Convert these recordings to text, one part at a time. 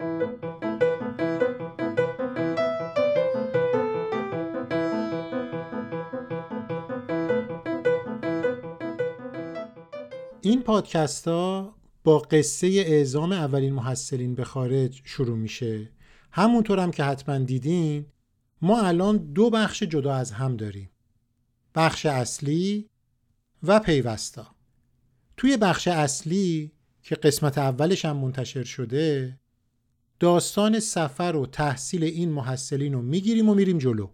این پادکست ها با قصه اعزام اولین محصلین به خارج شروع میشه. همونطور هم که حتما دیدین ما الان دو بخش جدا از هم داریم. بخش اصلی و پیوستا. توی بخش اصلی که قسمت اولش هم منتشر شده داستان سفر و تحصیل این محصلین رو می‌گیریم و میریم جلو.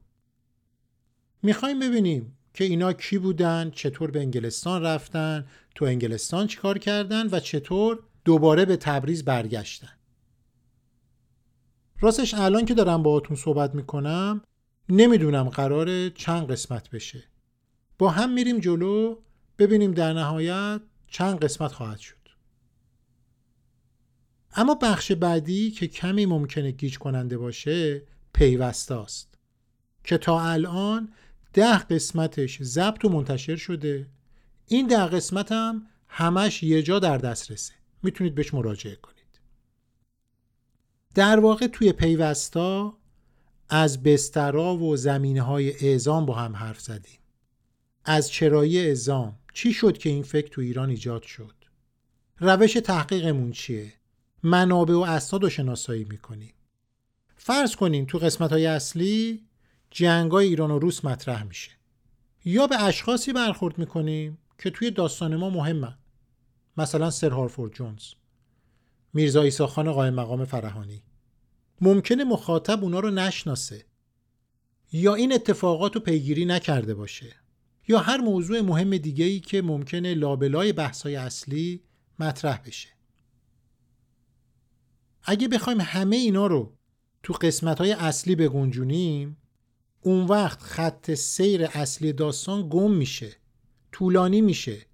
می‌خوایم ببینیم که اینا کی بودن چطور به انگلستان رفتن تو انگلستان چیکار کردن و چطور دوباره به تبریز برگشتن. راستش الان که دارم باهاتون صحبت می‌کنم نمی‌دونم قرار چند قسمت بشه. با هم میریم جلو ببینیم در نهایت چند قسمت خواهد شد. اما بخش بعدی که کمی ممکنه گیج کننده باشه پیوسته است که تا الان ده قسمتش ضبط و منتشر شده. این ده قسمت هم همش یه جا در دسترسه. می‌تونید بهش مراجعه کنید. در واقع توی پیوستا از بسترا و زمینه های اعزام با هم حرف زدیم. از چرایی اعزام چی شد که این فکر تو ایران ایجاد شد؟ روش تحقیقمون چیه؟ منابع و اسناد رو شناسایی می‌کنیم. فرض کنیم تو قسمت های اصلی جنگای ایران و روس مطرح میشه. یا به اشخاصی برخورد می‌کنیم که توی داستان ما مهمن. مثلا سر هارفورد جونز میرزا ایسا خان قائم مقام فرهانی. ممکنه مخاطب اونا رو نشناسه. یا این اتفاقات رو پیگیری نکرده باشه. یا هر موضوع مهم دیگه ای که ممکنه لابلای بحثای اصلی مطرح بشه. اگه بخوایم همه اینا رو تو قسمت های اصلی بگنجونیم اون وقت خط سیر اصلی داستان گم میشه طولانی میشه.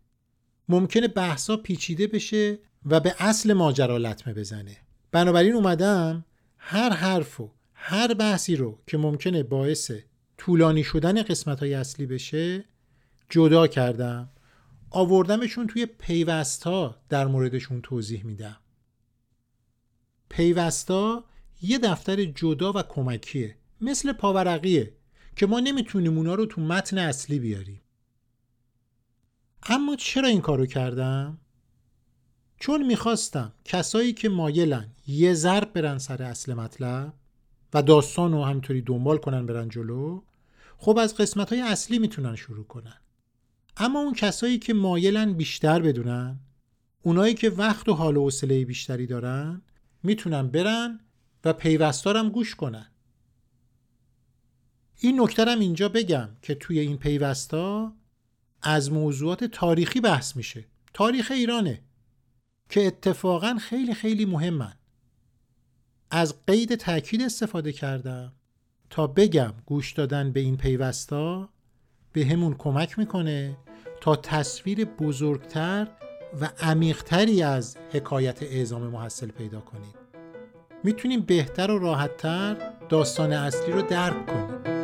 ممکنه بحثا پیچیده بشه و به اصل ماجرا لطمه بزنه. بنابراین اومدم هر حرف و هر بحثی رو که ممکنه باعث طولانی شدن قسمت های اصلی بشه جدا کردم. آوردمشون توی پیوستا در موردشون توضیح میدم. پیوستا یه دفتر جدا و کمکیه مثل پاورقیه که ما نمی‌تونیم اونا رو تو متن اصلی بیاریم اما چرا این کارو کردم؟ چون می‌خواستم کسایی که مایلن یه ضرب برن سر اصل مطلب و داستان رو همینطوری دنبال کنن برن جلو خب از قسمت های اصلی می‌تونن شروع کنن اما اون کسایی که مایلن بیشتر بدونن اونایی که وقت و حال و حوصله بیشتری دارن می‌تونن برن و پیوستارم گوش کنن. این نکترم اینجا بگم که توی این پیوستا از موضوعات تاریخی بحث میشه. تاریخ ایرانه که اتفاقا خیلی خیلی مهمن. از قید تاکید استفاده کردم تا بگم گوش دادن به این پیوستا به همون کمک می‌کنه تا تصویر بزرگتر و عمیقتری از حکایت اعزام محصل پیدا کنیم می‌تونیم بهتر و راحتتر داستان اصلی رو درک کنیم.